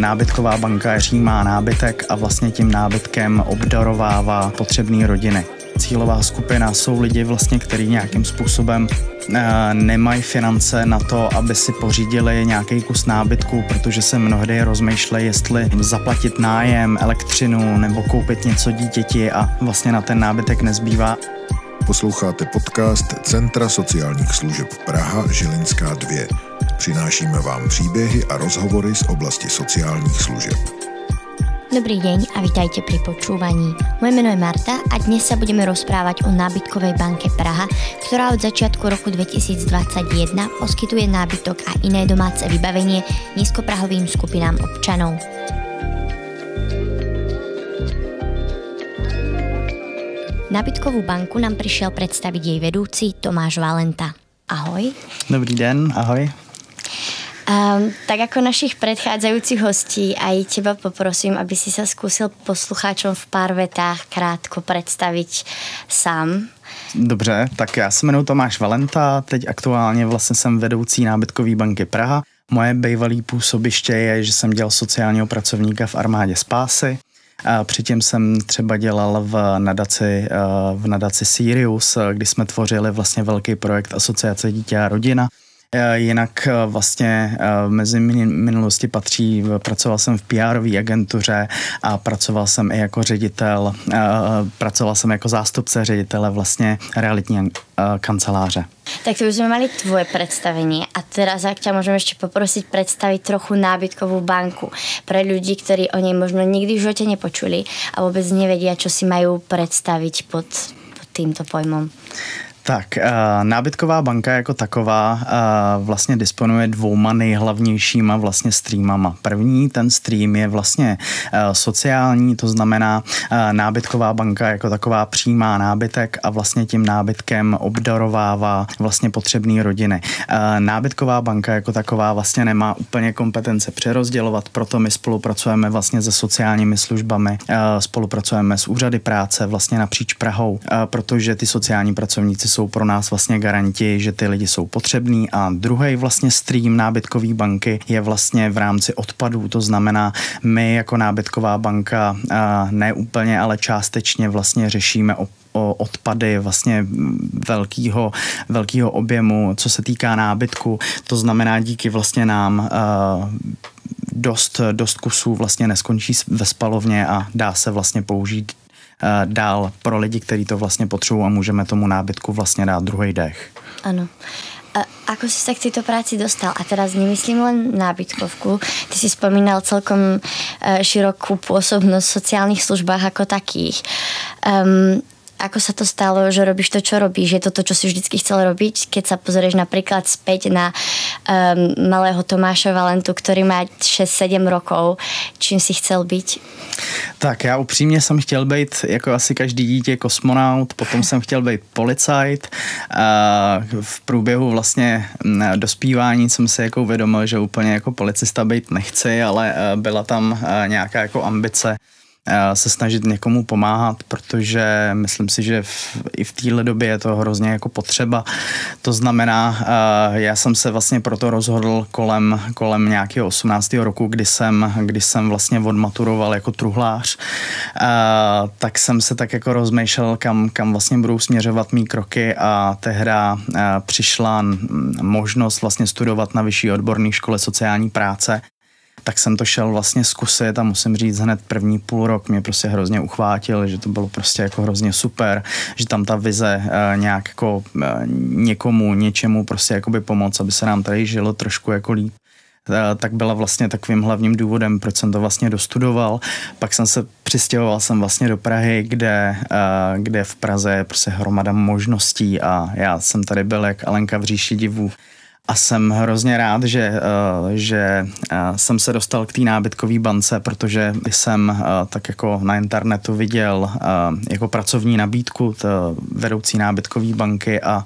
Nábytková banka přijímá nábytek a vlastně tím nábytkem obdarovává potřebné rodiny. Cílová skupina jsou lidi, vlastně, kteří nějakým způsobem eh, nemají finance na to, aby si pořídili nějaký kus nábytku, protože se mnohdy rozmýšlejí, jestli zaplatit nájem, elektřinu nebo koupit něco dítěti a vlastně na ten nábytek nezbývá. Posloucháte podcast Centra sociálních služeb Praha Žilinská 2. Přinášíme vám příběhy a rozhovory z oblasti sociálních služeb. Dobrý deň a vitajte pri počúvaní. Moje meno je Marta a dnes sa budeme rozprávať o nábytkovej banke Praha, ktorá od začiatku roku 2021 poskytuje nábytok a iné domáce vybavenie nízkoprahovým skupinám občanov. Nábytkovú banku nám prišiel predstaviť jej vedúci Tomáš Valenta. Ahoj. Dobrý den, ahoj. Um, tak ako našich predchádzajúcich hostí, aj teba poprosím, aby si sa skúsil poslucháčom v pár vetách krátko představit sám. Dobře, tak já se jmenuji Tomáš Valenta, teď aktuálně vlastně jsem vedoucí nábytkové banky Praha. Moje bývalé působiště je, že jsem dělal sociálního pracovníka v armádě Spásy. A předtím jsem třeba dělal v nadaci, v nadaci Sirius, kdy jsme tvořili vlastně velký projekt Asociace dítě a rodina, Eh, jinak eh, vlastně eh, mezi minulosti patří, pracoval jsem v PR agentuře a pracoval jsem i jako ředitel, pracoval jsem jako zástupce ředitele vlastně realitní kanceláře. Tak to už jsme mali tvoje představení a teraz ak ťa můžeme ještě poprosit představit trochu nábytkovou banku pro lidi, kteří o něj možno nikdy v životě nepočuli a vůbec nevědí, co si mají představit pod, pod týmto pojmom. Tak, eh, nábytková banka jako taková eh, vlastně disponuje dvouma nejhlavnějšíma vlastně streamama. První, ten stream je vlastně eh, sociální, to znamená nábytková banka jako taková přijímá nábytek a vlastně tím nábytkem obdarovává vlastně potřebné rodiny. Nábytková banka jako taková vlastně nemá úplně kompetence přerozdělovat, proto my spolupracujeme vlastně se sociálními službami, spolupracujeme s úřady práce vlastně napříč Prahou, protože ty sociální pracovníci jsou pro nás vlastně garanti, že ty lidi jsou potřební a druhý vlastně stream nábytkové banky je vlastně v rámci odpadů, to znamená my jako nábytková banka ne úplně, ale částečně vlastně řešíme o odpady vlastně velkého, velkého objemu, co se týká nábytku. To znamená, díky vlastně nám dost, dost kusů vlastně neskončí ve spalovně a dá se vlastně použít dál pro lidi, kteří to vlastně potřebují a můžeme tomu nábytku vlastně dát druhý dech. Ano. A ako si sa k tejto práci dostal? A teraz nemyslím len nábytkovku. Ty si spomínal celkom eh, širokú pôsobnosť v sociálnych službách ako takých. Um, ako sa to stalo, že robíš to, čo robíš? Je to to, čo si vždycky chcel robiť? Keď sa pozrieš napríklad späť na um, malého Tomáša Valentu, ktorý má 6-7 rokov, čím si chcel byť? Tak já upřímně jsem chtěl být jako asi každý dítě kosmonaut, potom jsem chtěl být policajt. V průběhu vlastně dospívání jsem si jako uvědomil, že úplně jako policista být nechci, ale e, byla tam e, nějaká jako ambice Eh, se snažit někomu pomáhat, protože myslím si, že v, i v téhle době je to hrozně jako potřeba. To znamená, eh, já jsem se vlastně proto rozhodl kolem, kolem nějakého 18. roku, kdy jsem, kdy jsem vlastně odmaturoval jako truhlář, eh, tak jsem se tak jako rozmýšlel, kam, kam vlastně budou směřovat mý kroky a tehda přišla možnost vlastně studovat na vyšší odborné škole sociální práce tak jsem to šel vlastně zkusit a musím říct hned první půl rok mě prostě hrozně uchvátil, že to bylo prostě jako hrozně super, že tam ta vize e, nějak jako e, někomu, něčemu prostě jakoby pomoct, aby se nám tady žilo trošku jako líp eh, tak byla vlastně takovým hlavním důvodem, proč jsem to vlastně dostudoval. Pak jsem se přistěhoval jsem vlastně do Prahy, kde, kde v Praze je prostě hromada možností a já jsem tady byl jak Alenka v říši divů a jsem hrozně rád, že, eh, že eh, jsem se dostal k té nábytkové bance, protože jsem eh, tak jako na internetu viděl jako pracovní nabídku vedoucí nábytkové banky a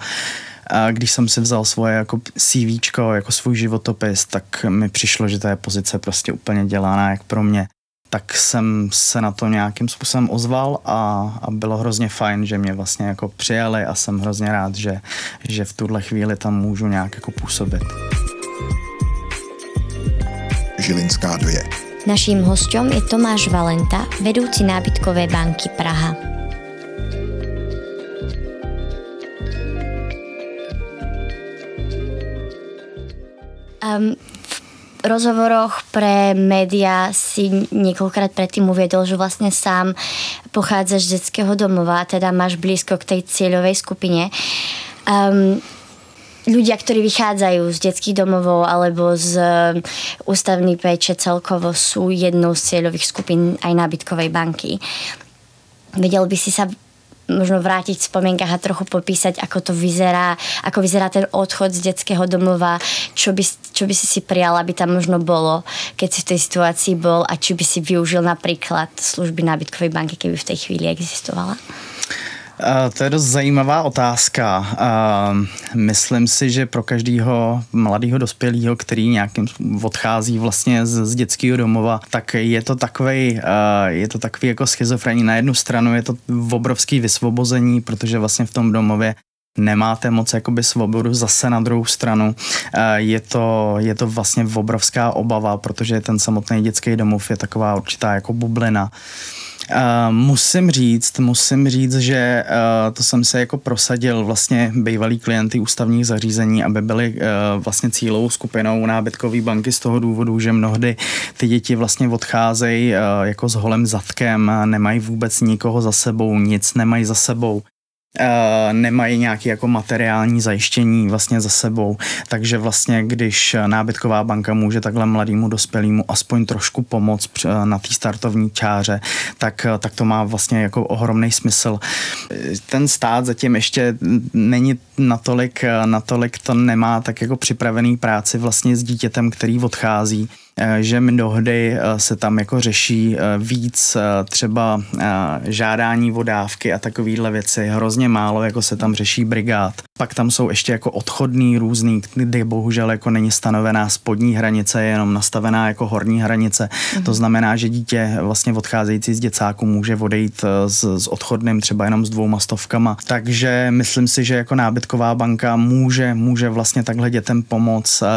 a když jsem si vzal svoje jako CV, jako svůj životopis, tak mi přišlo, že to je pozice prostě úplně dělaná jak pro mě tak jsem se na to nějakým způsobem ozval a, a bylo hrozně fajn, že mě vlastně jako přijali a jsem hrozně rád, že, že v tuhle chvíli tam můžu nějak jako působit. Žilinská 2. Naším hostom je Tomáš Valenta, vedúci nábytkovej banky Praha. Um, rozhovoroch pre média si niekoľkrát predtým uviedol, že vlastne sám pochádzaš z detského domova, teda máš blízko k tej cieľovej skupine. Um, ľudia, ktorí vychádzajú z detských domovov alebo z ústavnej péče celkovo sú jednou z cieľových skupín aj nábytkovej banky. Vedel by si sa možno vrátiť v spomienkach a trochu popísať, ako to vyzerá, ako vyzerá ten odchod z detského domova, čo by, čo by si si prijal, aby tam možno bolo, keď si v tej situácii bol a či by si využil napríklad služby nábytkovej banky, keby v tej chvíli existovala? To je dost zajímavá otázka. Myslím si, že pro každého mladého dospělého, který nějakým odchází vlastně z, z dětského domova, tak je to takový, je to takový jako schizofrení. Na jednu stranu je to obrovský vysvobození, protože vlastně v tom domově nemáte moc jakoby svobodu, zase na druhou stranu je to, je to vlastně obrovská obava, protože ten samotný dětský domov je taková určitá jako bublina. Uh, musím říct, musím říct, že uh, to jsem se jako prosadil vlastně bývalý klienty ústavních zařízení, aby byly uh, vlastně cílovou skupinou nábytkové banky z toho důvodu, že mnohdy ty děti vlastně odcházejí uh, jako s holem zadkem, nemají vůbec nikoho za sebou, nic nemají za sebou. Uh, nemají nějaké jako materiální zajištění vlastně za sebou. Takže vlastně, když nábytková banka může takhle mladému dospělému aspoň trošku pomoct na té startovní čáře, tak, tak to má vlastně jako ohromný smysl. Ten stát zatím ještě není natolik, natolik to nemá tak jako připravený práci vlastně s dítětem, který odchází Eh, že mnohdy eh, se tam jako řeší eh, víc třeba žádání vodávky a takovýhle věci. Hrozně málo jako se tam řeší brigád. Pak tam jsou ještě jako odchodný různý, kde bohužel jako není stanovená spodní hranice, je jenom nastavená jako horní hranice. Mm-hmm. To znamená, že dítě vlastně odcházející z děcáku může odejít s, s odchodným třeba jenom s dvouma stovkama. Takže myslím si, že jako nábytková banka může, může vlastně takhle dětem pomoct uh,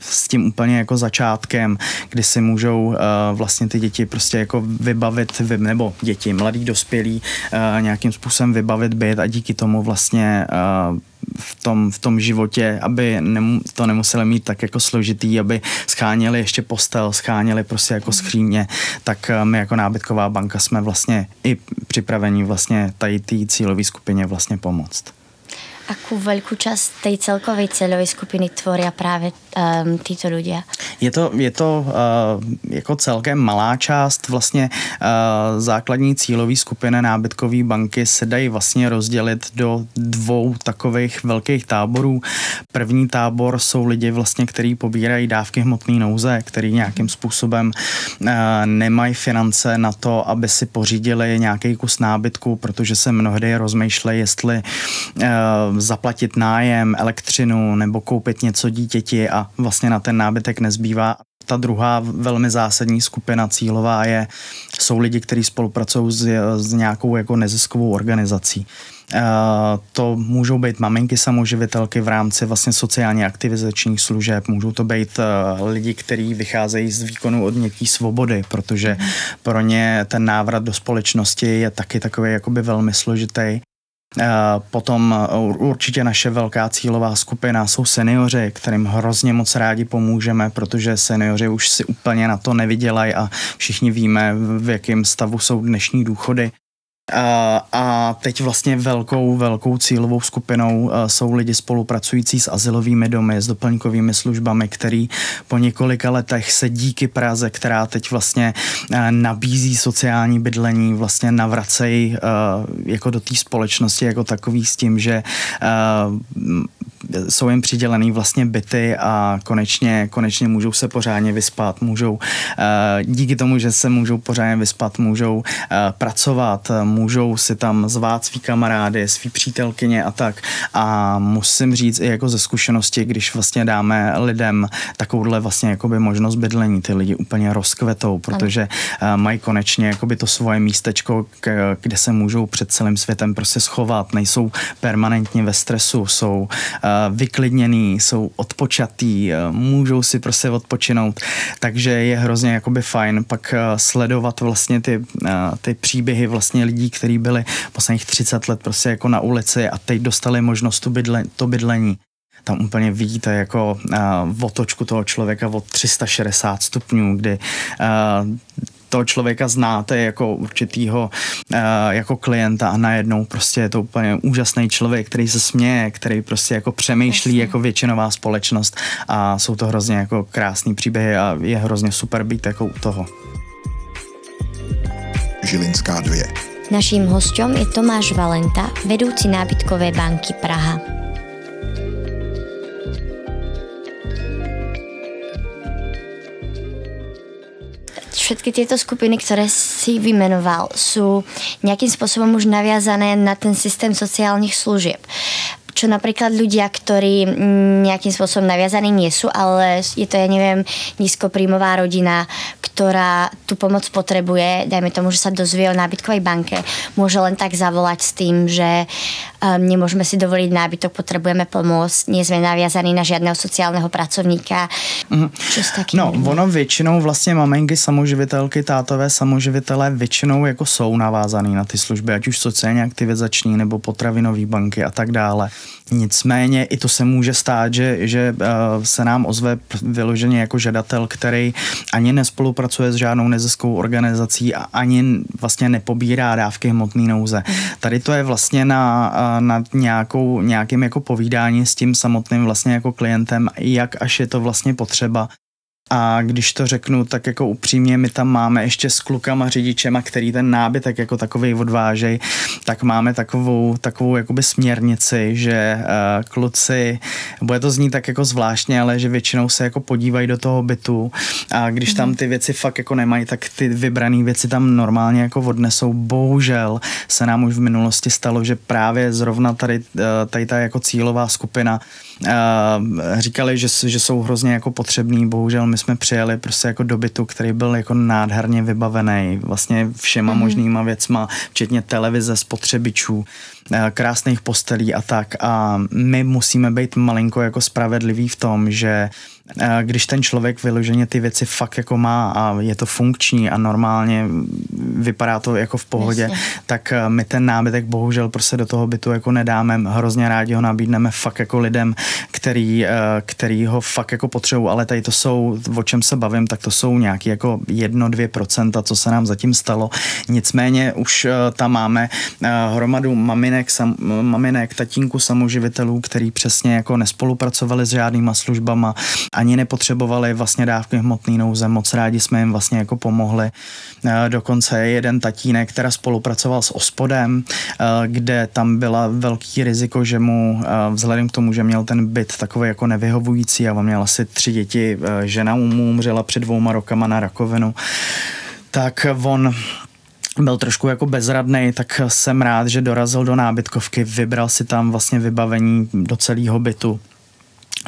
s tím úplně jako začátkem, kdy si můžou uh, vlastně ty děti prostě jako vybavit, nebo děti, mladí dospělí, uh, nějakým způsobem vybavit byt a díky tomu vlastně uh, v tom, v tom životě, aby nemu, to nemuseli mít tak jako složitý, aby scháněli ještě postel, scháněli prostě jako skříně, tak my jako nábytková banka jsme vlastně i připraveni vlastně tady té cílové skupině vlastně pomoct. Akú veľkú časť tej celkovej celovej skupiny tvoria práve um, títo ľudia? Je to, je to uh, jako celkem malá část. Vlastně uh, základní cílový skupiny nábytkové banky se dají vlastně rozdělit do dvou takových velkých táborů. První tábor jsou lidi vlastně, kteří pobírají dávky hmotné nouze, který nějakým způsobem uh, nemají finance na to, aby si pořídili nějaký kus nábytku, protože se mnohdy rozmýšlejí, jestli uh, zaplatit nájem, elektřinu nebo koupit něco dítěti a vlastně na ten nábytek nezbývá. Ta druhá velmi zásadní skupina cílová je, jsou lidi, kteří spolupracují s, s nějakou jako neziskovou organizací. Uh, to můžou být maminky samoživitelky v rámci vlastně sociálně aktivizačních služeb, můžou to být uh, lidi, kteří vycházejí z výkonu od něký svobody, protože pro ně ten návrat do společnosti je taky takový jakoby velmi složitý. Eh, potom eh, určitě naše velká cílová skupina jsou seniori, kterým hrozně moc rádi pomůžeme, protože seniori už si úplně na to nevydělají a všichni víme, v jakém stavu jsou dnešní důchody. A teď vlastně velkou, velkou cílovou skupinou jsou lidi spolupracující s asilovými domy, s doplňkovými službami, který po několika letech se díky Praze, která teď vlastně nabízí sociální bydlení, vlastně navracejí jako do té společnosti jako takový s tím, že jsou jim přidělený vlastně byty a konečně, konečně můžou se pořádně vyspat, můžou díky tomu, že se můžou pořádně vyspat, můžou pracovat, můžou si tam zvát svý kamarády, svý přítelkyně a tak. A musím říct i jako ze zkušenosti, když vlastně dáme lidem takovouhle vlastně jakoby možnost bydlení, ty lidi úplně rozkvetou, protože ano. mají konečně jakoby to svoje místečko, kde se můžou před celým světem prostě schovat, nejsou permanentně ve stresu, jsou vyklidněný, jsou odpočatý, můžou si prostě odpočinout, takže je hrozně jakoby fajn pak sledovat vlastně ty, ty příběhy vlastně lidí, kteří byli posledních 30 let prostě jako na ulici a teď dostali možnost to, bydle, to bydlení. Tam úplně vidíte jako uh, otočku toho člověka od 360 stupňů, kdy uh, toho člověka znáte jako určitýho uh, jako klienta a najednou prostě je to úplně úžasný člověk, který se směje, který prostě jako přemýšlí Jasně. jako většinová společnost a jsou to hrozně jako krásný příběhy a je hrozně super být jako u toho. Žilinská 2. Naším hostem je Tomáš Valenta, vedoucí nábytkové banky Praha. Všetky tieto skupiny, ktoré si vymenoval, sú nejakým spôsobom už naviazané na ten systém sociálnych služieb čo napríklad ľudia, ktorí nejakým spôsobom naviazaní nie sú, ale je to, ja neviem, nízkopríjmová rodina, ktorá tú pomoc potrebuje, dajme tomu, že sa dozvie o nábytkovej banke, môže len tak zavolať s tým, že um, nemôžeme si dovoliť nábytok, potrebujeme pomôcť, nie sme naviazaní na žiadneho sociálneho pracovníka. Mm. No, ono většinou vlastně maminky, samoživitelky, tátové samoživitelé většinou jako jsou navázaný na ty služby, ať už sociálně aktivizační nebo potravinové banky a tak dále. Nicméně i to se může stát, že, že eh, se nám ozve vyloženě jako žadatel, který ani nespolupracuje s žádnou neziskovou organizací a ani vlastně nepobírá dávky hmotné nouze. Tady to je vlastně na, eh, na nějakou, nějakým jako povídání s tím samotným vlastně jako klientem, jak až je to vlastně potřeba a když to řeknu tak jako upřímně, my tam máme ještě s klukama řidičema, který ten nábytek jako takový odvážej, tak máme takovou, takovou jakoby směrnici, že uh, kluci, bude to znít tak jako zvláštně, ale že většinou se jako podívají do toho bytu a když tam ty věci fakt jako nemají, tak ty vybrané věci tam normálně jako odnesou. Bohužel se nám už v minulosti stalo, že právě zrovna tady, uh, tady ta jako cílová skupina říkali, že, že jsou hrozně jako potřební. Bohužel my jsme přijeli prostě jako do bytu, který byl jako nádherně vybavený vlastně všema mm-hmm. možnýma věcma, včetně televize, spotřebičů, krásných postelí a tak. A my musíme být malinko jako spravedliví v tom, že když ten člověk vyloženě ty věci fakt jako má a je to funkční a normálně vypadá to jako v pohodě, Jasně. tak eh, my ten nábytek bohužel prostě do toho bytu jako nedáme. Hrozně rádi ho nabídneme fakt jako lidem, který, eh, který ho fakt jako potřebují, ale tady to jsou, o čem se bavím, tak to jsou nějaký jako jedno, dvě procenta, co se nám zatím stalo. Nicméně už eh, tam máme hromadu maminek, sam, maminek, tatínku samoživitelů, který přesně jako nespolupracovali s žádnýma službama ani nepotřebovali vlastně dávky hmotný nouze, moc rádi jsme jim vlastně jako pomohli. Eh, dokonce jeden tatínek, která spolupracoval s ospodem, eh, kde tam byla velký riziko, že mu eh, vzhledem k tomu, že měl ten byt takový jako nevyhovující a on měl asi tři děti, žena mu umřela před dvouma rokama na rakovinu, tak on byl trošku jako bezradný, tak jsem rád, že dorazil do nábytkovky, vybral si tam vlastně vybavení do celého bytu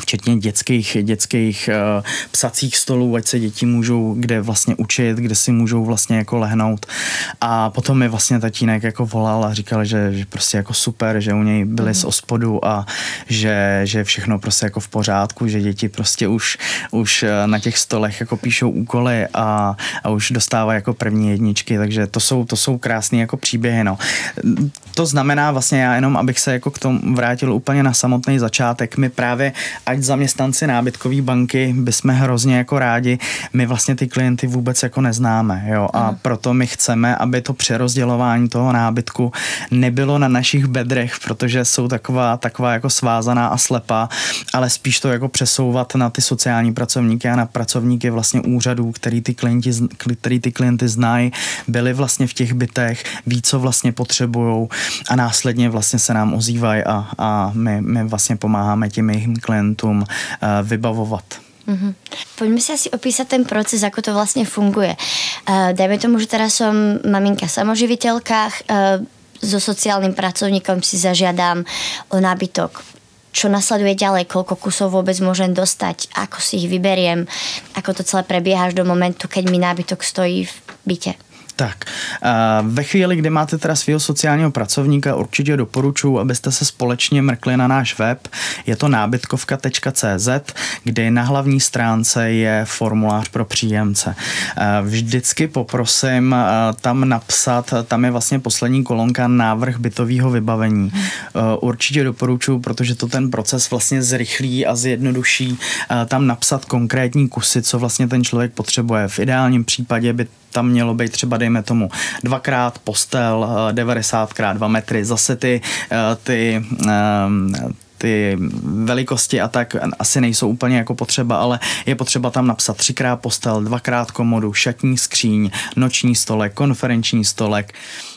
včetně dětských, dětských uh, psacích stolů, ať se děti můžou kde vlastně učit, kde si můžou vlastně jako lehnout. A potom mi vlastně tatínek jako volal a říkal, že, že prostě jako super, že u něj byli mm. z ospodu a že, že všechno prostě jako v pořádku, že děti prostě už, už eh, na těch stolech jako píšou úkoly a, a už dostávají jako první jedničky, takže to jsou, to jsou krásné jako příběhy, no. To znamená vlastně já jenom, abych se jako k tomu vrátil úplně na samotný začátek, my právě ať zaměstnanci nábytkové banky bychom hrozně jako rádi, my vlastně ty klienty vůbec jako neznáme, jo, a mm. proto my chceme, aby to přerozdělování toho nábytku nebylo na našich bedrech, protože jsou taková, taková jako svázaná a slepá, ale spíš to jako přesouvat na ty sociální pracovníky a na pracovníky vlastně úřadů, který ty klienti, který ty klienty znají, byli vlastně v těch bytech, ví, co vlastně potřebují a následně vlastně se nám ozývají a, a my, my vlastně pomáháme těm jejich klientům klientům eh, vybavovat. Mm-hmm. Poďme si asi opísať ten proces, ako to vlastne funguje. Uh, dajme tomu, že teraz som maminka samoživiteľka, uh, so sociálnym pracovníkom si zažiadam o nábytok čo nasleduje ďalej, koľko kusov vôbec môžem dostať, ako si ich vyberiem, ako to celé prebieha až do momentu, keď mi nábytok stojí v byte. Tak, ve chvíli, kdy máte teda svého sociálního pracovníka, určitě doporučuji, abyste se společně mrkli na náš web. Je to nábytkovka.cz, kde na hlavní stránce je formulář pro příjemce. Vždycky poprosím tam napsat, tam je vlastně poslední kolonka návrh bytového vybavení. Určitě doporučuji, protože to ten proces vlastně zrychlí a zjednoduší tam napsat konkrétní kusy, co vlastně ten člověk potřebuje. V ideálním případě by tam mělo být třeba, dejme tomu, dvakrát postel, 90 krát 2 metry, zase ty, eh, ty ehm, ty velikosti a tak asi nejsou úplně jako potřeba, ale je potřeba tam napsat třikrát postel, dvakrát komodu, šatní skříň, noční stolek, konferenční stolek, eh,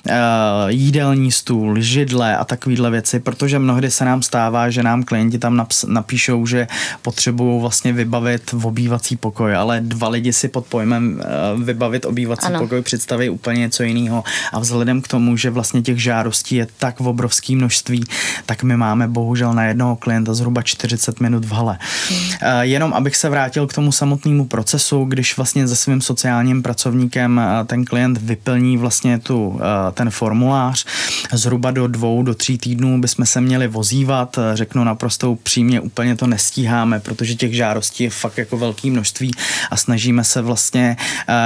jídelní stůl, židle a takovéhle věci, protože mnohdy se nám stává, že nám klienti tam napíšou, že potřebují vlastně vybavit v obývací pokoj, ale dva lidi si pod pojmem eh, vybavit obývací ano. pokoj představí úplně něco jiného a vzhledem k tomu, že vlastně těch žádostí je tak v obrovském množství, tak my máme bohužel na jednoho klienta zhruba 40 minut v hale. Hmm. Jenom abych se vrátil k tomu samotnému procesu, když vlastně se svým sociálním pracovníkem eh, ten klient vyplní vlastně tu, eh, ten formulář, zhruba do dvou, do tří týdnů bychom se měli vozívat, řeknu naprosto upřímně, úplně to nestíháme, protože těch žádostí je fakt jako velké množství a snažíme se vlastně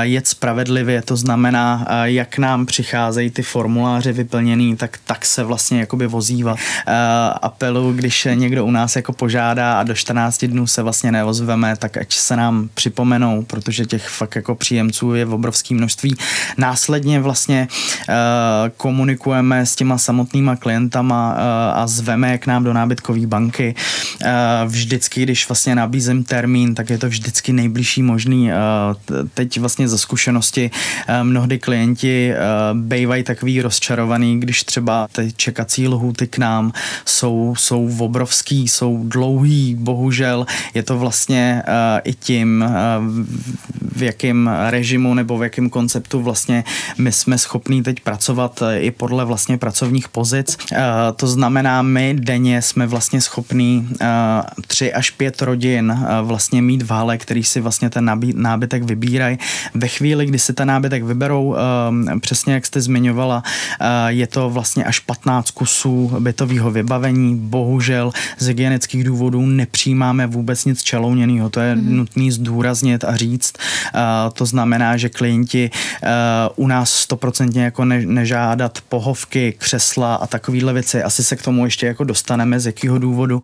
jet spravedlivě, to znamená, jak nám přicházejí ty formuláře vyplněný, tak tak se vlastně jakoby vozívat. Apelu, když někdo u nás jako požádá a do 14 dnů se vlastně neozveme, tak ať se nám připomenou, protože těch fakt jako příjemců je v obrovském množství. Následně vlastně komunikujeme s těma samotnýma klientama uh, a zveme je k nám do nábytkové banky. Uh, vždycky, když vlastně nabízím termín, tak je to vždycky nejbližší možný. Teď vlastně ze zkušenosti mnohdy klienti bývají takový rozčarovaný, když třeba ty čekací lhuty k nám jsou, jsou obrovský, jsou dlouhý, bohužel je to vlastně i tím, v jakém režimu nebo v jakém konceptu vlastně my jsme schopní teď pracovat uh, i podle vlastně pracovních pozic. Uh, to znamená, my denně jsme vlastně schopní uh, tři až pět rodin vlastně mít v hale, který si vlastně ten nábytek vybírají. Ve chvíli, kdy si ten nábytek vyberou, přesně jak jste zmiňovala, je to vlastně až 15 kusů bytového vybavení. Bohužel z hygienických důvodů nepřijímáme vůbec nic čelouněného. To je mm. nutný zdůraznit a říct. Uh, to znamená, že klienti uh, u nás stoprocentně jako ne, nežádat pohovky, křesla a takovéhle věci. Asi se k tomu ještě jako dostaneme, z jakého důvodu.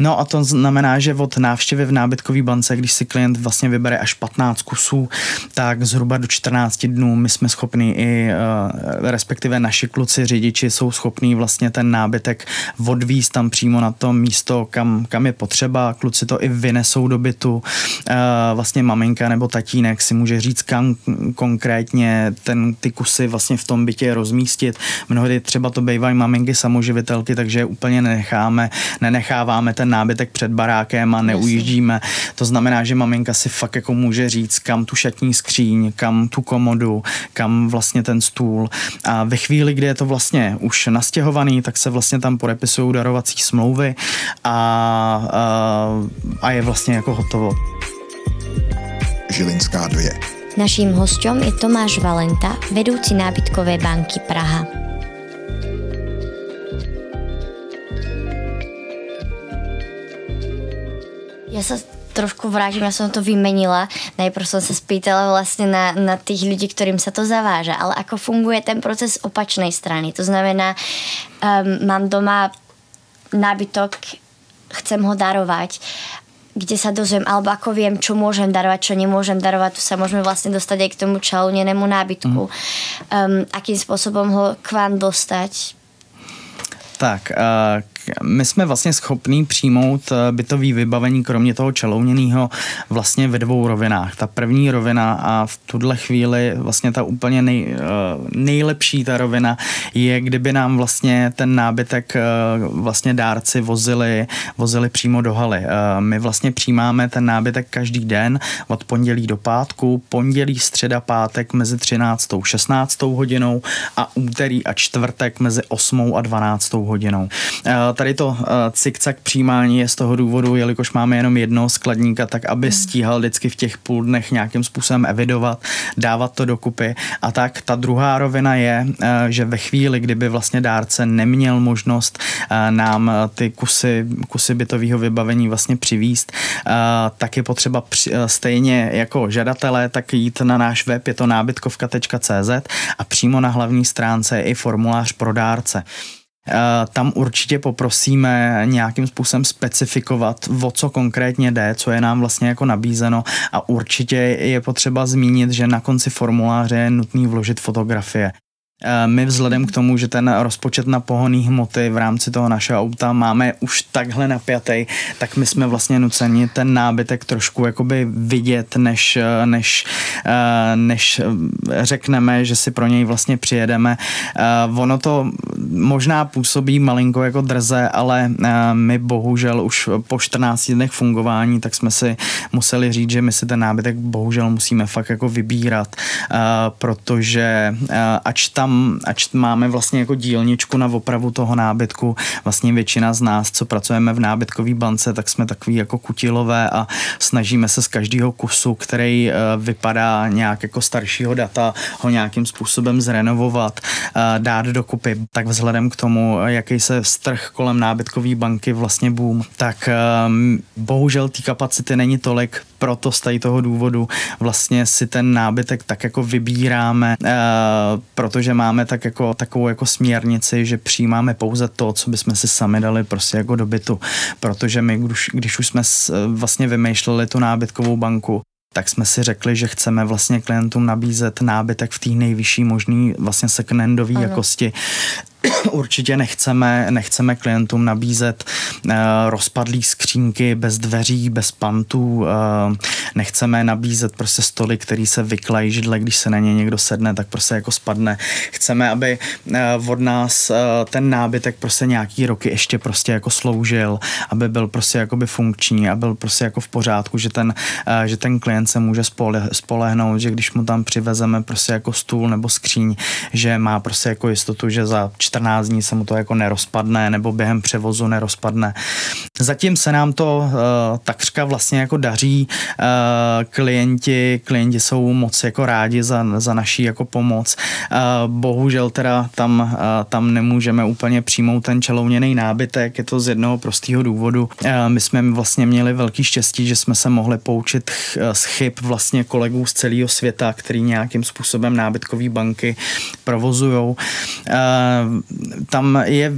No a to znamená, že od návštěvy v nábytkové bance, když si klient vlastně vybere až 15 kusů, tak zhruba do 14 dnů my jsme schopni i, eh, respektive naši kluci, řidiči jsou schopní vlastně ten nábytek odvízt tam přímo na to místo, kam, kam je potřeba. Kluci to i vynesou do bytu. Eh, vlastně maminka nebo tatínek si může říct, kam konkrétně ten, ty kusy vlastně v tom bytě rozmístit. Mnohdy třeba to bývají maminky samoživitelky, takže úplně nenecháme, nenecháváme ten nábytek před barákem a neujíždíme. To znamená, že maminka si fakt jako může říct, kam tu šatní skříň, kam tu komodu, kam vlastně ten stůl. A ve chvíli, kdy je to vlastně už nastěhovaný, tak se vlastně tam podepisují darovací smlouvy a, a, a je vlastně jako hotovo. Žilinská 2. Naším hostem je Tomáš Valenta, vedoucí nábytkové banky Praha. Ja sa trošku vrátim, ja som to vymenila. Najprv som sa spýtala vlastne na, na tých ľudí, ktorým sa to zaváža. Ale ako funguje ten proces opačnej strany? To znamená, um, mám doma nábytok, chcem ho darovať kde sa dozviem, alebo ako viem, čo môžem darovať, čo nemôžem darovať, tu sa môžeme vlastne dostať aj k tomu čalúnenému nábytku. Mm. Um, akým spôsobom ho k vám dostať? Tak, uh, my jsme vlastně schopní přijmout eh, bytový vybavení, kromě toho čelouněného, vlastně ve dvou rovinách. Ta první rovina a v tuhle chvíli vlastně ta úplně nej, eh, nejlepší ta rovina je, kdyby nám vlastně ten nábytek eh, vlastně dárci vozili, vozili přímo do haly. My vlastně přijímáme ten nábytek každý den od pondělí do pátku, pondělí, středa, pátek mezi 13. a 16. hodinou a úterý a čtvrtek mezi 8. a 12. hodinou tady to cikcak přijímání je z toho důvodu, jelikož máme jenom jednoho skladníka, tak aby mm. stíhal vždycky v těch půl dnech nějakým způsobem evidovat, dávat to dokupy. A tak ta druhá rovina je, že ve chvíli, kdyby vlastně dárce neměl možnost nám ty kusy, kusy bytového vybavení vlastně přivíst, tak je potřeba stejně jako žadatelé, tak jít na náš web, je to nábytkovka.cz a přímo na hlavní stránce je i formulář pro dárce. Eh, tam určitě poprosíme nějakým způsobem specifikovat, o co konkrétně jde, co je nám vlastně jako nabízeno a určitě je potřeba zmínit, že na konci formuláře je nutný vložit fotografie. Eh, my vzhledem k tomu, že ten rozpočet na pohonné hmoty v rámci toho našeho auta máme už takhle napjatý, tak my jsme vlastně nuceni ten nábytek trošku jakoby vidět, než, eh, než, eh, než řekneme, že si pro něj vlastně přijedeme. Ono to možná působí malinko jako drze, ale my bohužel už po 14 dnech fungování, tak jsme si museli říct, že my si ten nábytek bohužel musíme fakt jako vybírat, protože ač tam tam, ač máme vlastně jako dílničku na opravu toho nábytku, vlastně většina z nás, co pracujeme v nábytkové bance, tak jsme takový jako kutilové a snažíme se z každého kusu, který eh, vypadá nějak jako staršího data, ho nějakým způsobem zrenovovat, eh, dát dokupy. Tak vzhledem k tomu, jaký se strh kolem nábytkové banky vlastně boom, tak ehm, bohužel té kapacity není tolik, proto z toho důvodu vlastně si ten nábytek tak jako vybíráme, eh, protože máme tak jako, takovou jako směrnici, že přijímáme pouze to, co bychom si sami dali prostě jako do bytu, protože my, když, když už jsme vlastně vymýšleli tu nábytkovou banku, tak jsme si řekli, že chceme vlastně klientům nabízet nábytek v té nejvyšší možný vlastně second-handové jakosti určitě nechceme, nechceme klientům nabízet uh, rozpadlý skřínky bez dveří, bez pantů, uh, nechceme nabízet prostě stoly, který se vyklají židle, když se na ně někdo sedne, tak prostě jako spadne. Chceme, aby uh, od nás ten nábytek prostě nějaký roky ještě prostě jako sloužil, aby byl prostě jakoby funkční a byl prostě jako v pořádku, že ten, že ten klient se může spole, spolehnout, že když mu tam přivezeme prostě jako stůl nebo skříň, že má prostě jako jistotu, že za 14 dní se mu to jako nerozpadne nebo během převozu nerozpadne. Zatím se nám to uh, takřka vlastně jako daří. Uh, klienti, klienti jsou moc jako rádi za, za naší jako pomoc. Uh, bohužel teda tam, uh, tam nemůžeme úplně přijmout ten čelouněný nábytek, je to z jednoho prostého důvodu. Uh, my jsme vlastně měli velký štěstí, že jsme se mohli poučit z chyb vlastně kolegů z celého světa, který nějakým způsobem nábytkové banky provozujou. Tam je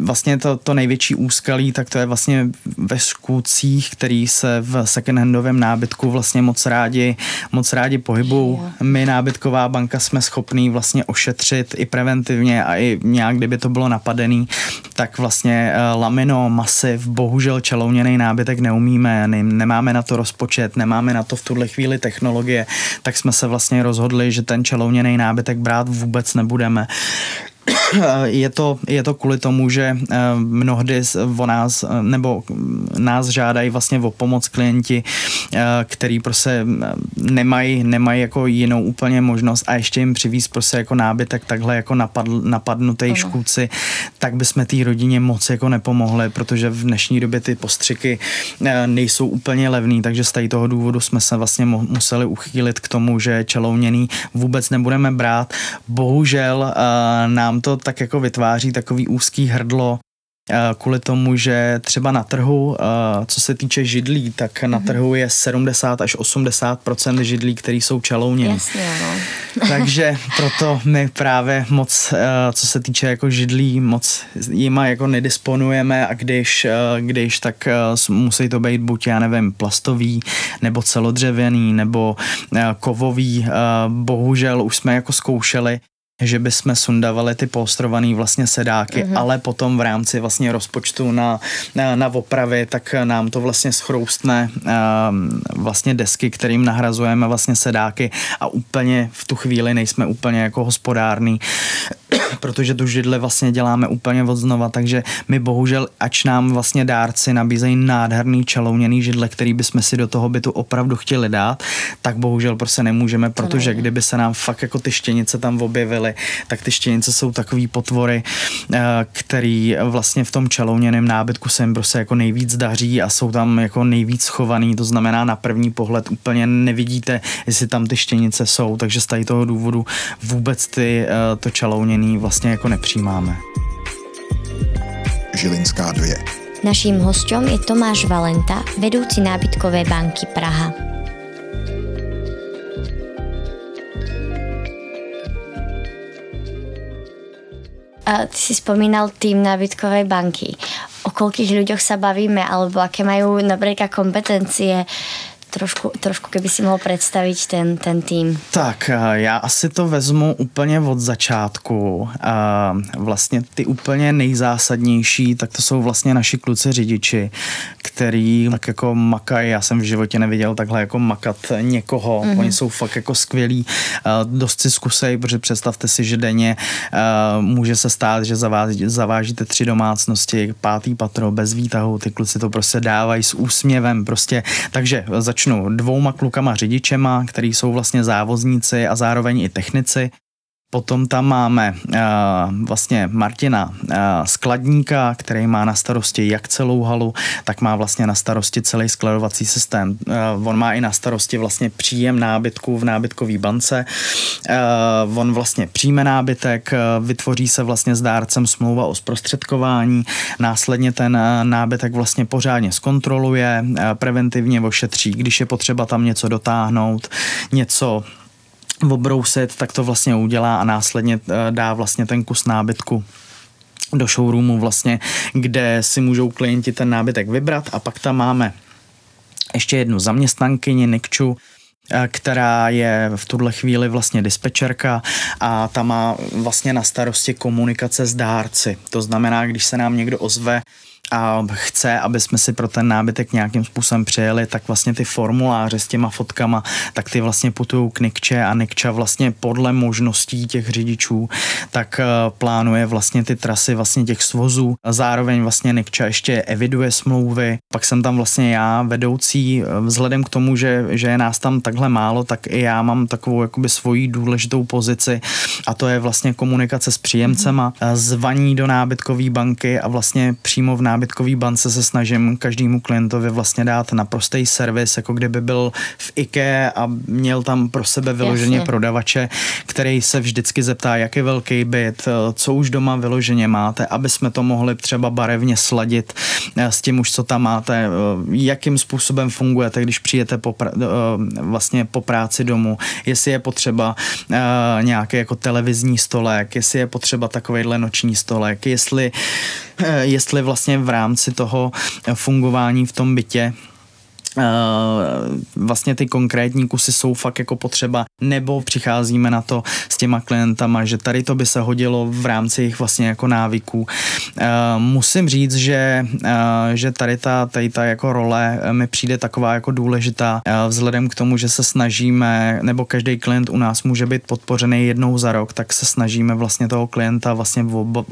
vlastně to, to největší úskalí, tak to je vlastně ve škůdcích, který se v secondhandovém nábytku vlastně moc rádi, moc rádi pohybují. My nábytková banka jsme schopní vlastně ošetřit i preventivně a i nějak, kdyby to bylo napadený, tak vlastně eh, lamino, masiv, bohužel čelouněný nábytek neumíme, nemáme na to rozpočet, nemáme na to v tuhle chvíli technologie, tak jsme se vlastně rozhodli, že ten čelouněný nábytek brát vůbec nebudeme. je to, je to kvůli tomu, že eh, mnohdy o nás, eh, nebo nás žádají vlastně o pomoc klienti, eh, který prostě nemají, nemají jako jinou úplně možnost a ještě jim přivíz prostě jako nábytek takhle jako napadl, napadnutý škůdci, tak bychom té rodině moc jako nepomohli, protože v dnešní době ty postřiky nejsou úplně levný, takže z toho důvodu jsme se vlastně museli uchýlit k tomu, že čelouněný vůbec nebudeme brát. Bohužel nám to tak jako vytváří takový úzký hrdlo Eh, kvůli tomu, že třeba na trhu, eh, co se týče židlí, tak na mhm. trhu je 70 až 80% židlí, které jsou čelouněny. Jasně, no. Takže proto my právě moc, eh, co se týče jako židlí, moc jima jako nedisponujeme a když, když tak musí to být buď, já nevím, plastový, nebo celodřevěný, nebo kovový. Bohužel už jsme jako zkoušeli že bychom sundavali ty polstrované vlastně sedáky, mm-hmm. ale potom v rámci vlastně rozpočtu na, na, na opravy, tak nám to vlastně schroustne uh, vlastně desky, kterým nahrazujeme vlastně sedáky a úplně v tu chvíli nejsme úplně jako hospodární. protože tu židli vlastně děláme úplně od znova, takže my bohužel, ač nám vlastně dárci nabízejí nádherný čalouněný židle, který bychom si do toho bytu opravdu chtěli dát, tak bohužel prostě nemůžeme, protože kdyby se nám fakt jako ty štěnice tam objevily, tak ty štěnice jsou takový potvory, eh, který vlastně v tom čalouněném nábytku se jim prostě jako nejvíc daří a jsou tam jako nejvíc schovaný, to znamená na první pohled úplně nevidíte, jestli tam ty štěnice jsou, takže z tady toho důvodu vůbec ty, eh, to čalouněný vlastně jako nepřijímáme. Žilinská 2. Naším hostem je Tomáš Valenta, vedoucí nábytkové banky Praha. Ty si spomínal tým nábytkovej banky. O koľkých ľuďoch sa bavíme, alebo aké majú napríklad kompetencie trošku, trošku keby si mohl představit ten, ten tým. Tak, eh, já asi to vezmu úplně od začátku. Eh, vlastně ty úplně nejzásadnější, tak to jsou vlastně naši kluci řidiči, který tak jako makají, já jsem v životě neviděl takhle jako makat někoho, mm-hmm. oni jsou fakt jako skvělí, eh, dost si zkusej, protože představte si, že denně může se stát, že zaváží, zavážíte tři domácnosti, pátý patro, bez výtahu, ty kluci to prostě dávají s úsměvem, prostě, takže začnu začnu dvouma klukama řidičema, který jsou vlastně závozníci a zároveň i technici. Potom tam máme uh, vlastně Martina uh, skladníka, který má na starosti jak celou halu, tak má vlastně na starosti celý skladovací systém. Uh, on má i na starosti vlastně příjem nábytku v nábytkové bance. Uh, on vlastně přijme nábytek, uh, vytvoří se vlastně s dárcem smlouva o zprostředkování, následně ten uh, nábytek vlastně pořádně zkontroluje, uh, preventivně ošetří, když je potřeba tam něco dotáhnout, něco obrousit, tak to vlastně udělá a následně eh, dá vlastně ten kus nábytku do showroomu vlastně, kde si můžou klienti ten nábytek vybrat a pak tam máme ještě jednu zaměstnankyni Nikču, eh, která je v tuhle chvíli vlastně dispečerka a ta má vlastně na starosti komunikace s dárci. To znamená, když se nám někdo ozve, a chce, aby jsme si pro ten nábytek nějakým způsobem přijeli, tak vlastně ty formuláře s těma fotkama, tak ty vlastně putují k Nikče a Nikča vlastně podle možností těch řidičů, tak eh, plánuje vlastně ty trasy vlastně těch svozů. A zároveň vlastně Nikča ještě eviduje smlouvy. Pak jsem tam vlastně já vedoucí, eh, vzhledem k tomu, že, že je nás tam takhle málo, tak i já mám takovou jakoby svoji důležitou pozici a to je vlastně komunikace s příjemcema, mm-hmm. zvaní do nábytkové banky a vlastně přímo v nábytkové nábytkové bance se snažím každému klientovi vlastně dát naprostý servis, jako kdyby byl v IKE a měl tam pro sebe vyloženě Jasně. prodavače, který se vždycky zeptá, jak je velký byt, co už doma vyloženě máte, aby jsme to mohli třeba barevně sladit eh, s tím už, co tam máte, eh, jakým způsobem fungujete, když přijete po, pra- eh, vlastně po práci domů, jestli je potřeba nějaký jako televizní stolek, jestli je potřeba takovejhle noční stolek, jestli jestli vlastně v rámci toho fungování v tom bytě. Eh, vlastně ty konkrétní kusy jsou fakt jako potřeba, nebo přicházíme na to s těma klientama, že tady to by se hodilo v rámci jejich vlastně jako návyků. Eh, musím říct, že, eh, že tady ta, tady ta jako role mi přijde taková jako důležitá vzhledem k tomu, že se snažíme, nebo každý klient u nás může být podpořený jednou za rok, tak se snažíme vlastně toho klienta vlastně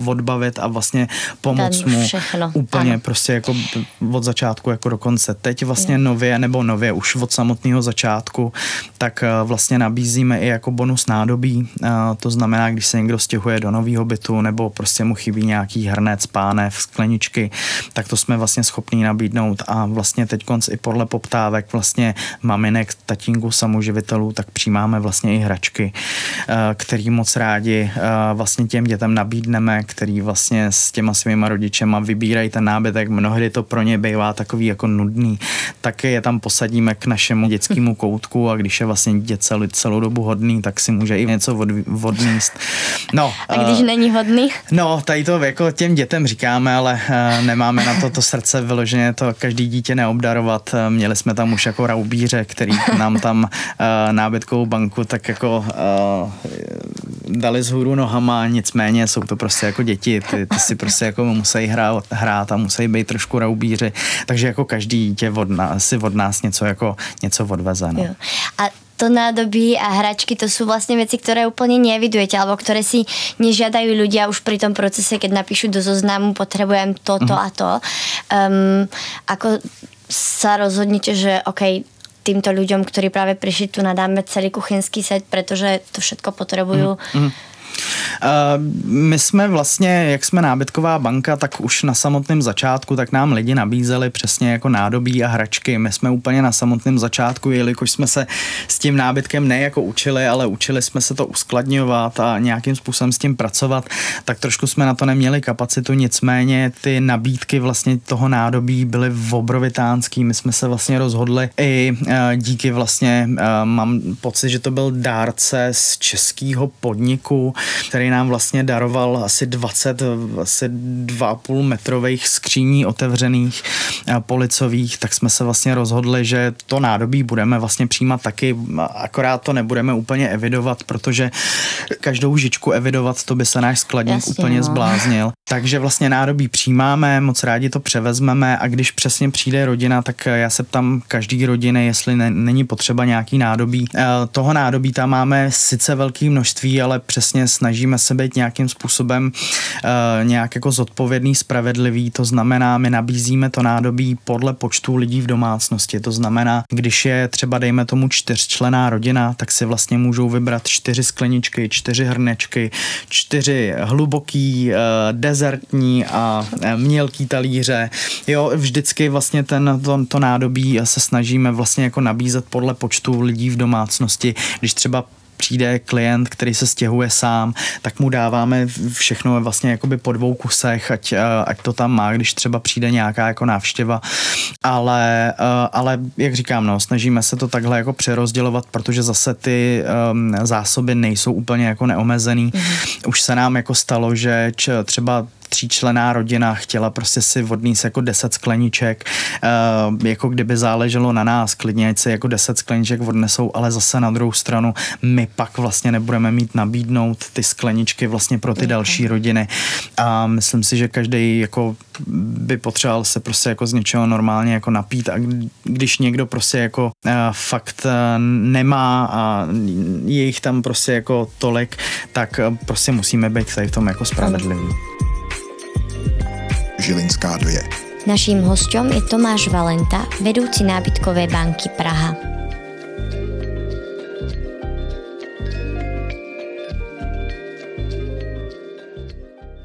odbavit a vlastně pomoct mu úplně ano. prostě jako od začátku jako do konce. Teď vlastně no nově, nebo nově už od samotného začátku, tak eh, vlastně nabízíme i jako bonus nádobí. Eh, to znamená, když se někdo stěhuje do nového bytu nebo prostě mu chybí nějaký hrnec, pánev, skleničky, tak to jsme vlastně schopní nabídnout. A vlastně teď konc i podle poptávek vlastně maminek, tatínku, samoživitelů, tak přijímáme vlastně i hračky, eh, který moc rádi vlastně těm dětem nabídneme, který vlastně s těma svýma rodičema vybírají ten nábytek, mnohdy to pro ně bývá takový jako nudný, tak je tam posadíme k našemu dětskému koutku a když je vlastně dítě celou, celou dobu hodný, tak si může i něco od, odníst. No, a když uh, není hodný? No, tady to jako těm dětem říkáme, ale uh, nemáme na to to srdce vyloženě to každý dítě neobdarovat. Uh, měli jsme tam už jako raubíře, který nám tam uh, nábytkovou banku tak jako uh, dali z hůru nohama, nicméně jsou to prostě jako děti, ty, ty si prostě jako musí hrát, hrát a musí být trošku raubíři, takže jako každý dítě od nás, si od nás něco jako něco odveze. No. Jo. A to nádobí a hračky, to sú vlastne veci, ktoré úplne nevidujete, alebo ktoré si nežiadajú ľudia už pri tom procese, keď napíšu do zoznamu, potrebujem toto mm. a to. Um, ako sa rozhodnete, že OK, týmto ľuďom, ktorí práve prišli tu nadáme celý kuchynský set, pretože to všetko potrebujú. Mm. Mm. Uh, my jsme vlastně, jak jsme nábytková banka, tak už na samotném začátku, tak nám lidi nabízeli přesně jako nádobí a hračky. My jsme úplně na samotném začátku, jelikož jsme se s tím nábytkem ne jako učili, ale učili jsme se to uskladňovat a nějakým způsobem s tím pracovat, tak trošku jsme na to neměli kapacitu, nicméně ty nabídky vlastně toho nádobí byly obrovitánský. My jsme se vlastně rozhodli i uh, díky vlastně, uh, mám pocit, že to byl dárce z českého podniku, který nám vlastně daroval asi 20, asi 2,5 metrových skříní otevřených policových, tak jsme se vlastně rozhodli, že to nádobí budeme vlastně přijímat taky, akorát to nebudeme úplně evidovat, protože každou žičku evidovat, to by se náš skladník Jasně, úplně no. zbláznil. Takže vlastně nádobí přijímáme, moc rádi to převezmeme a když přesně přijde rodina, tak já se ptám každý rodiny, jestli ne, není potřeba nějaký nádobí. Eh, toho nádobí tam máme sice velké množství, ale přesně snažíme se být nějakým způsobem uh, nějak jako zodpovědný, spravedlivý, to znamená, my nabízíme to nádobí podle počtu lidí v domácnosti, to znamená, když je třeba dejme tomu čtyřčlená rodina, tak si vlastně můžou vybrat čtyři skleničky, čtyři hrnečky, čtyři hluboký, uh, dezertní a uh, mělký talíře. Jo, vždycky vlastně ten, to, to nádobí se snažíme vlastně jako nabízet podle počtu lidí v domácnosti. Když třeba přijde klient, který se stěhuje sám, tak mu dáváme všechno vlastně jakoby po dvou kusech, ať, eh, ať to tam má, když třeba přijde nějaká jako návštěva. Ale, eh, ale jak říkám, no, snažíme se to takhle jako přerozdělovat, protože zase ty um, zásoby nejsou úplně jako neomezený. Mm-hmm. Už se nám jako stalo, že č, třeba tříčlená rodina chtěla prostě si vodníc jako 10 skleniček, uh, jako kdyby záleželo na nás, klidně ať se jako 10 skleniček odnesou, ale zase na druhou stranu my pak vlastně nebudeme mít nabídnout ty skleničky vlastně pro ty okay. další rodiny a myslím si, že každý jako by potřeboval se prostě jako z něčeho normálně jako napít a když někdo prostě jako uh, fakt uh, nemá a je jich tam prostě jako tolik, tak prostě musíme být tady v tom jako spravedlivý. Žilinská 2. Naším hostom je Tomáš Valenta, vedúci nábytkovej banky Praha.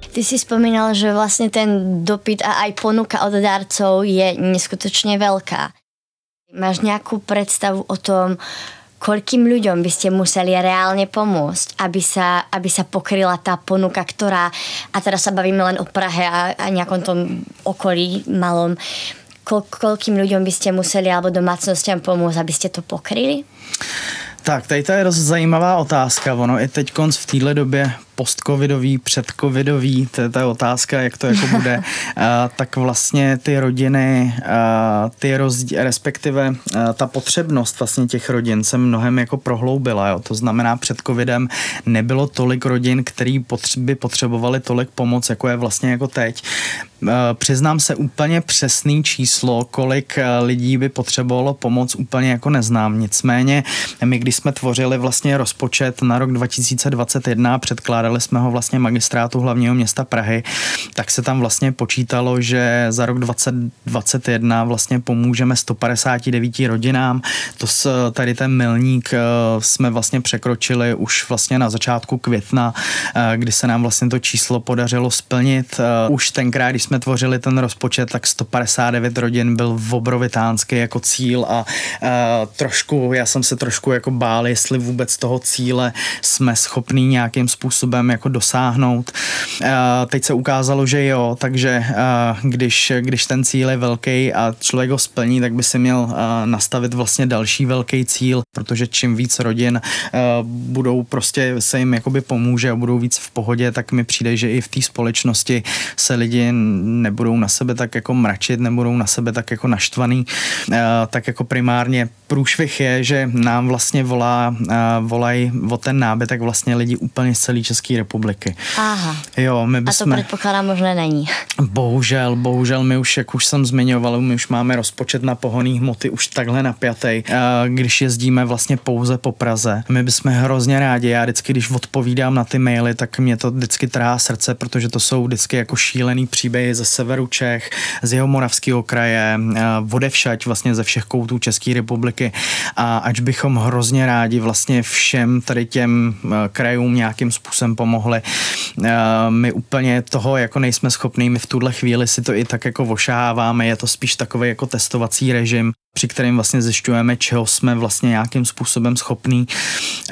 Ty si spomínal, že vlastne ten dopyt a aj ponuka od darcov je neskutočne veľká. Máš nejakú predstavu o tom, koľkým ľuďom by ste museli reálne pomôcť, aby sa, aby sa pokryla tá ponuka, ktorá, a teraz sa bavíme len o Prahe a, a nejakom tom okolí malom, Kol, koľkým ľuďom by ste museli alebo domácnostiam pomôcť, aby ste to pokryli? Tak, tady to je dost zajímavá otázka. Ono i teď v téhle době postcovidový, předcovidový, to je ta otázka, jak to jako bude, tak vlastně ty rodiny, ty rozdí, respektive ta potřebnost vlastně těch rodin se mnohem jako prohloubila. Jo. To znamená, před covidem nebylo tolik rodin, který potř- by potřebovali tolik pomoc, jako je vlastně jako teď. Přiznám se úplně přesný číslo, kolik lidí by potřebovalo pomoc, úplně jako neznám. Nicméně, my když jsme tvořili vlastně rozpočet na rok 2021 předkládali předkládali jsme ho vlastně magistrátu hlavního města Prahy, tak se tam vlastně počítalo, že za rok 2021 vlastně pomůžeme 159 rodinám. To s, tady ten milník eh, jsme vlastně překročili už vlastně na začátku května, eh, kdy se nám vlastně to číslo podařilo splnit. Eh, už tenkrát, když jsme tvořili ten rozpočet, tak 159 rodin byl v obrovitánský jako cíl a trošku, já jsem se trošku jako bál, jestli vůbec toho cíle jsme schopní nějakým způsobem způsobem jako dosáhnout. Teď se ukázalo, že jo, takže když, když ten cíl je velký a člověk ho splní, tak by si měl nastavit vlastně další velký cíl, protože čím víc rodin budou prostě se jim jakoby pomůže a budou víc v pohodě, tak mi přijde, že i v té společnosti se lidi nebudou na sebe tak jako mračit, nebudou na sebe tak jako naštvaný, tak jako primárně průšvih je, že nám vlastně volá, volají o ten nábytek vlastně lidi úplně z celé České České republiky. Aha. Jo, my bychom... A to předpokládám možná není. Bohužel, bohužel, my už, jak už jsem zmiňoval, my už máme rozpočet na pohonný hmoty už takhle napjatý, když jezdíme vlastně pouze po Praze. My bychom hrozně rádi, já vždycky, když odpovídám na ty maily, tak mě to vždycky trhá srdce, protože to jsou vždycky jako šílený příběhy ze severu Čech, z jeho moravského kraje, odevšať vlastně ze všech koutů České republiky a ač bychom hrozně rádi vlastně všem tady těm krajům nějakým způsobem pomohli, my úplně toho jako nejsme schopní, my v tuhle chvíli si to i tak jako vošáváme, je to spíš takový jako testovací režim, při kterým vlastně zjišťujeme, čeho jsme vlastně nějakým způsobem schopní.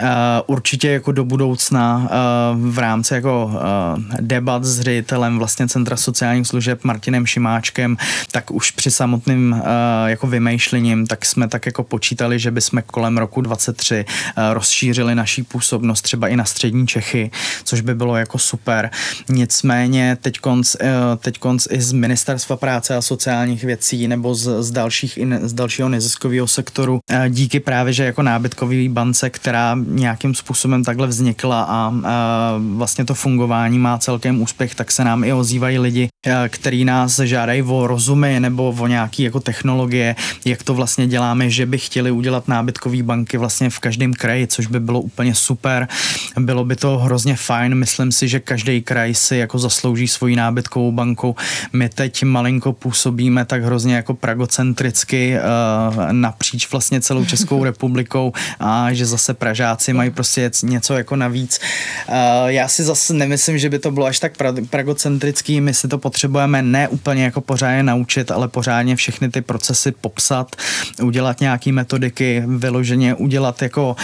Uh, určitě jako do budoucna uh, v rámci jako uh, debat s ředitelem vlastně Centra sociálních služeb Martinem Šimáčkem, tak už při samotným jako vymýšlením, tak jsme tak jako počítali, že bychom kolem roku 23 rozšířili naší působnost třeba i na střední Čechy, což by bylo jako super. Nicméně teď konc, teď konc i z Ministerstva práce a sociálních věcí nebo z, z dalších, z dalších dalšího neziskového sektoru. Díky právě, že jako nábytkový bance, která nějakým způsobem takhle vznikla a, vlastně to fungování má celkem úspěch, tak se nám i ozývají lidi, který nás žádají o rozumy nebo o nějaké jako technologie, jak to vlastně děláme, že by chtěli udělat nábytkové banky vlastně v každém kraji, což by bylo úplně super. Bylo by to hrozně fajn, myslím si, že každý kraj si jako zaslouží svoji nábytkovou banku. My teď malinko působíme tak hrozně jako pragocentricky, napříč vlastně celou Českou republikou a že zase Pražáci mají prostě něco jako navíc. Já si zase nemyslím, že by to bylo až tak pragocentrický, my si to potřebujeme ne úplně jako pořádně naučit, ale pořádně všechny ty procesy popsat, udělat nějaký metodiky, vyloženě udělat jako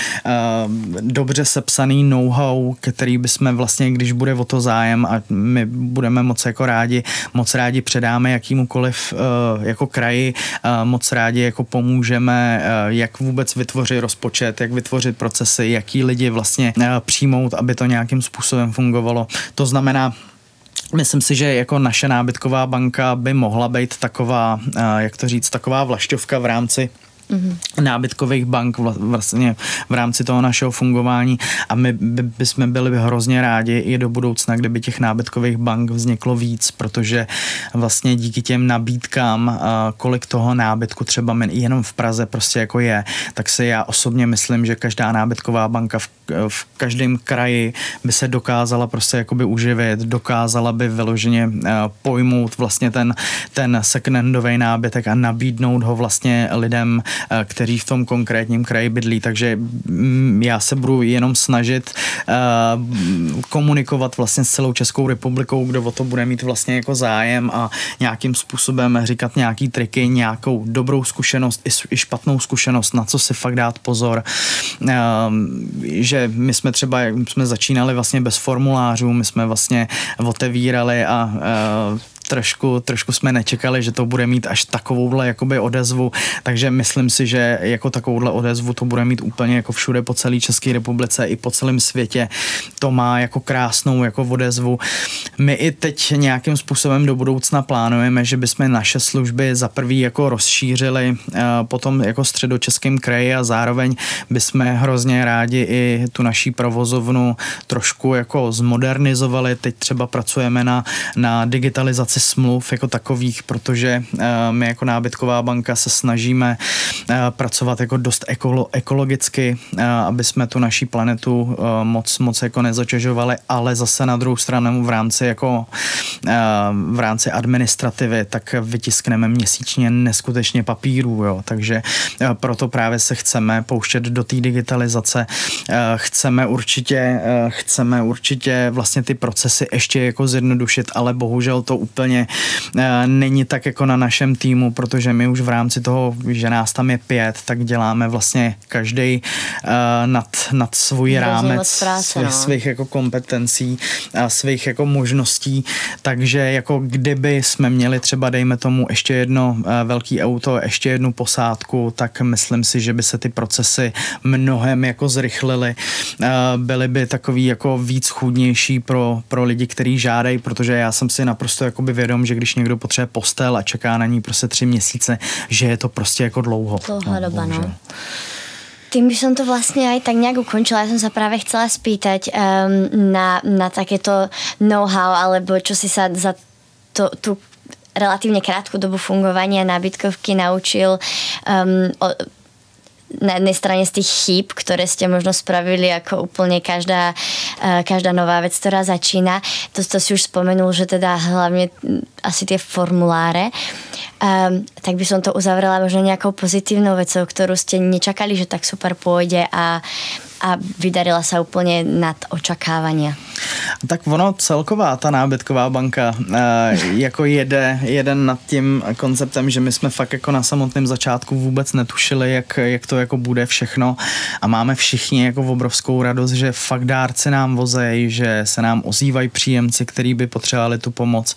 dobře sepsaný know-how, který bychom vlastně, když bude o to zájem a my budeme moc jako rádi, moc rádi předáme jakýmukoliv jako kraji, moc rádi jako pomůžeme, eh, jak vůbec vytvořit rozpočet, jak vytvořit procesy, jaký lidi vlastně eh, přijmout, aby to nějakým způsobem fungovalo. To znamená, Myslím si, že jako naše nábytková banka by mohla být taková, eh, jak to říct, taková vlašťovka v rámci mm-hmm. nábytkových bank vlastně v rámci toho našeho fungování a my by, bychom byli hrozně rádi i do budoucna, kdyby těch nábytkových bank vzniklo víc, protože vlastně díky těm nabídkám, kolik toho nábytku třeba jenom v Praze prostě jako je, tak si já osobně myslím, že každá nábytková banka v, v každém kraji by se dokázala prostě jakoby uživit, dokázala by vyloženě pojmout vlastně ten, ten second-handový nábytek a nabídnout ho vlastně lidem Eh, kteří v tom konkrétním kraji bydlí. Takže mm, já se budu jenom snažit eh, komunikovat vlastně s celou Českou republikou, kdo o to bude mít vlastně jako zájem a nějakým způsobem říkat nějaký triky, nějakou dobrou zkušenost i špatnou zkušenost, na co si fakt dát pozor. Eh, že my jsme třeba, jsme začínali vlastně bez formulářů, my jsme vlastně otevírali a trošku, trošku jsme nečekali, že to bude mít až takovouhle jakoby odezvu, takže myslím si, že jako takovouhle odezvu to bude mít úplně jako všude po celé České republice i po celém světě. To má jako krásnou jako odezvu. My i teď nějakým způsobem do budoucna plánujeme, že bychom naše služby za prvý jako rozšířili eh, potom jako středočeským kraji a zároveň bychom hrozně rádi i tu naší provozovnu trošku jako zmodernizovali. Teď třeba pracujeme na, na digitalizaci rámci smluv jako takových, protože eh, my jako nábytková banka se snažíme eh, pracovat jako dost ekolo, ekologicky, eh, aby jsme tu naší planetu moc, moc jako nezaťažovali, ale zase na druhou stranu v rámci jako v rámci administrativy, tak vytiskneme měsíčně neskutečně papíru, jo. takže proto právě se chceme pouštět do té digitalizace. Chceme určitě, chceme určitě vlastně ty procesy ještě jako zjednodušit, ale bohužel to úplně úplně uh, není tak jako na našem týmu, protože my už v rámci toho, že nás tam je pět, tak děláme vlastně každý uh, nad, nad svůj rámec práce, svých, no. svých jako kompetencí a svých jako možností, takže jako kdyby jsme měli třeba dejme tomu ještě jedno uh, velký auto, ještě jednu posádku, tak myslím si, že by se ty procesy mnohem jako zrychlily, byly by takový jako víc chudnější pro, pro lidi, kteří žádají, protože já jsem si naprosto jakoby vědom, že když někdo potřebuje postel a čeká na ní prostě tři měsíce, že je to prostě jako dlouho. Dlouhá no, doba, no. tým by som to vlastne aj tak nejak ukončila. Ja som sa práve chcela spýtať um, na, na takéto know-how, alebo čo si sa za to, tú relatívne krátku dobu fungovania nábytkovky naučil um, o, na jednej strane z tých chýb, ktoré ste možno spravili ako úplne každá, e, každá nová vec, ktorá začína. To, to si už spomenul, že teda hlavne asi tie formuláre. Um, tak by som to uzavrela možno nejakou pozitívnou vecou, ktorú ste nečakali, že tak super pôjde a a vydarila sa úplně nad očakávania. Tak ono celková ta nábytková banka e, jako jede, jede nad tím konceptem, že my jsme fakt jako na samotném začátku vůbec netušili, jak, jak to jako bude všechno a máme všichni jako obrovskou radost, že fakt dárci nám vozejí, že se nám ozývají příjemci, který by potřebovali tu pomoc.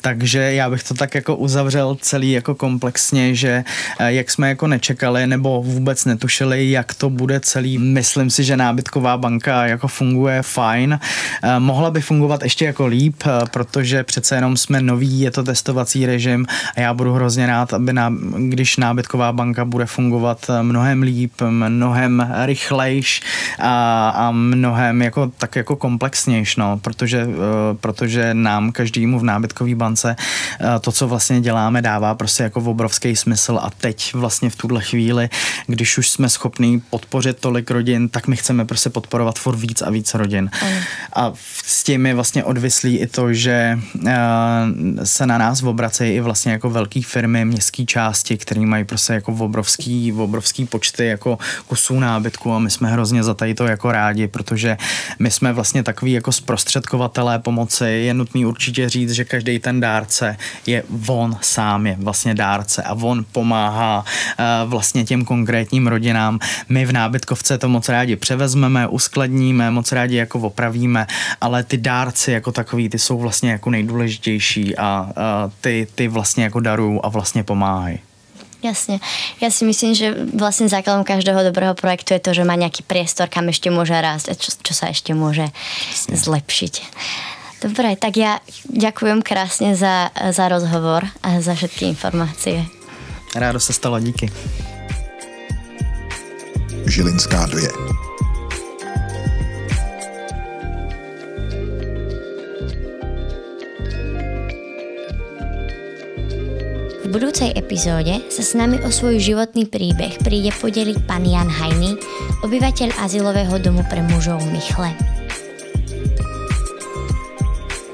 Takže já bych to tak jako uzavřel celý jako komplexně, že e, jak jsme jako nečekali nebo vůbec netušili, jak to bude celý, myslím si, že nábytková banka jako funguje fajn. Eh, mohla by fungovat ještě jako líp, eh, protože přece jenom jsme noví, je to testovací režim a já budu hrozně rád, aby ná, když nábytková banka bude fungovat eh, mnohem líp, mnohem rychlejš a, a mnohem jako, tak jako komplexnějš, no, protože, protože nám každému v nábytkové bance to, co vlastně děláme, dává prostě jako obrovský smysl a teď vlastně v tuhle chvíli, když už jsme schopní podpořit tolik rodin, tak my chceme prostě podporovat for víc a víc rodin. Mm. A s tím je vlastně odvislý i to, že uh, se na nás obracejí i vlastně jako velké firmy, městské části, které mají prostě jako obrovský, obrovský počty jako kusů nábytku a my jsme hrozně za tady to jako rádi, protože my jsme vlastně takový jako zprostředkovatelé pomoci. Je nutný určitě říct, že každý ten dárce je on sám je vlastně dárce a on pomáhá uh, vlastně těm konkrétním rodinám. My v nábytkovce to moc rádi převezmeme, uskladníme, moc rádi jako opravíme, ale ty dárci jako takový, ty jsou vlastně jako nejdůležitější a, a ty, ty vlastně jako darují a vlastně pomáhají. Jasne. Ja si myslím, že vlastne základom každého dobrého projektu je to, že má nejaký priestor, kam ešte môže rásť a čo, čo sa ešte môže Jasne. zlepšiť. Dobre, tak ja ďakujem krásne za, za rozhovor a za všetky informácie. Rádo sa stalo, díky. Žilinská 2. budúcej epizóde sa s nami o svoj životný príbeh príde podeliť pán Jan Hajny, obyvateľ azylového domu pre mužov Michle.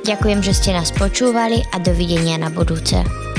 Ďakujem, že ste nás počúvali a dovidenia na budúce.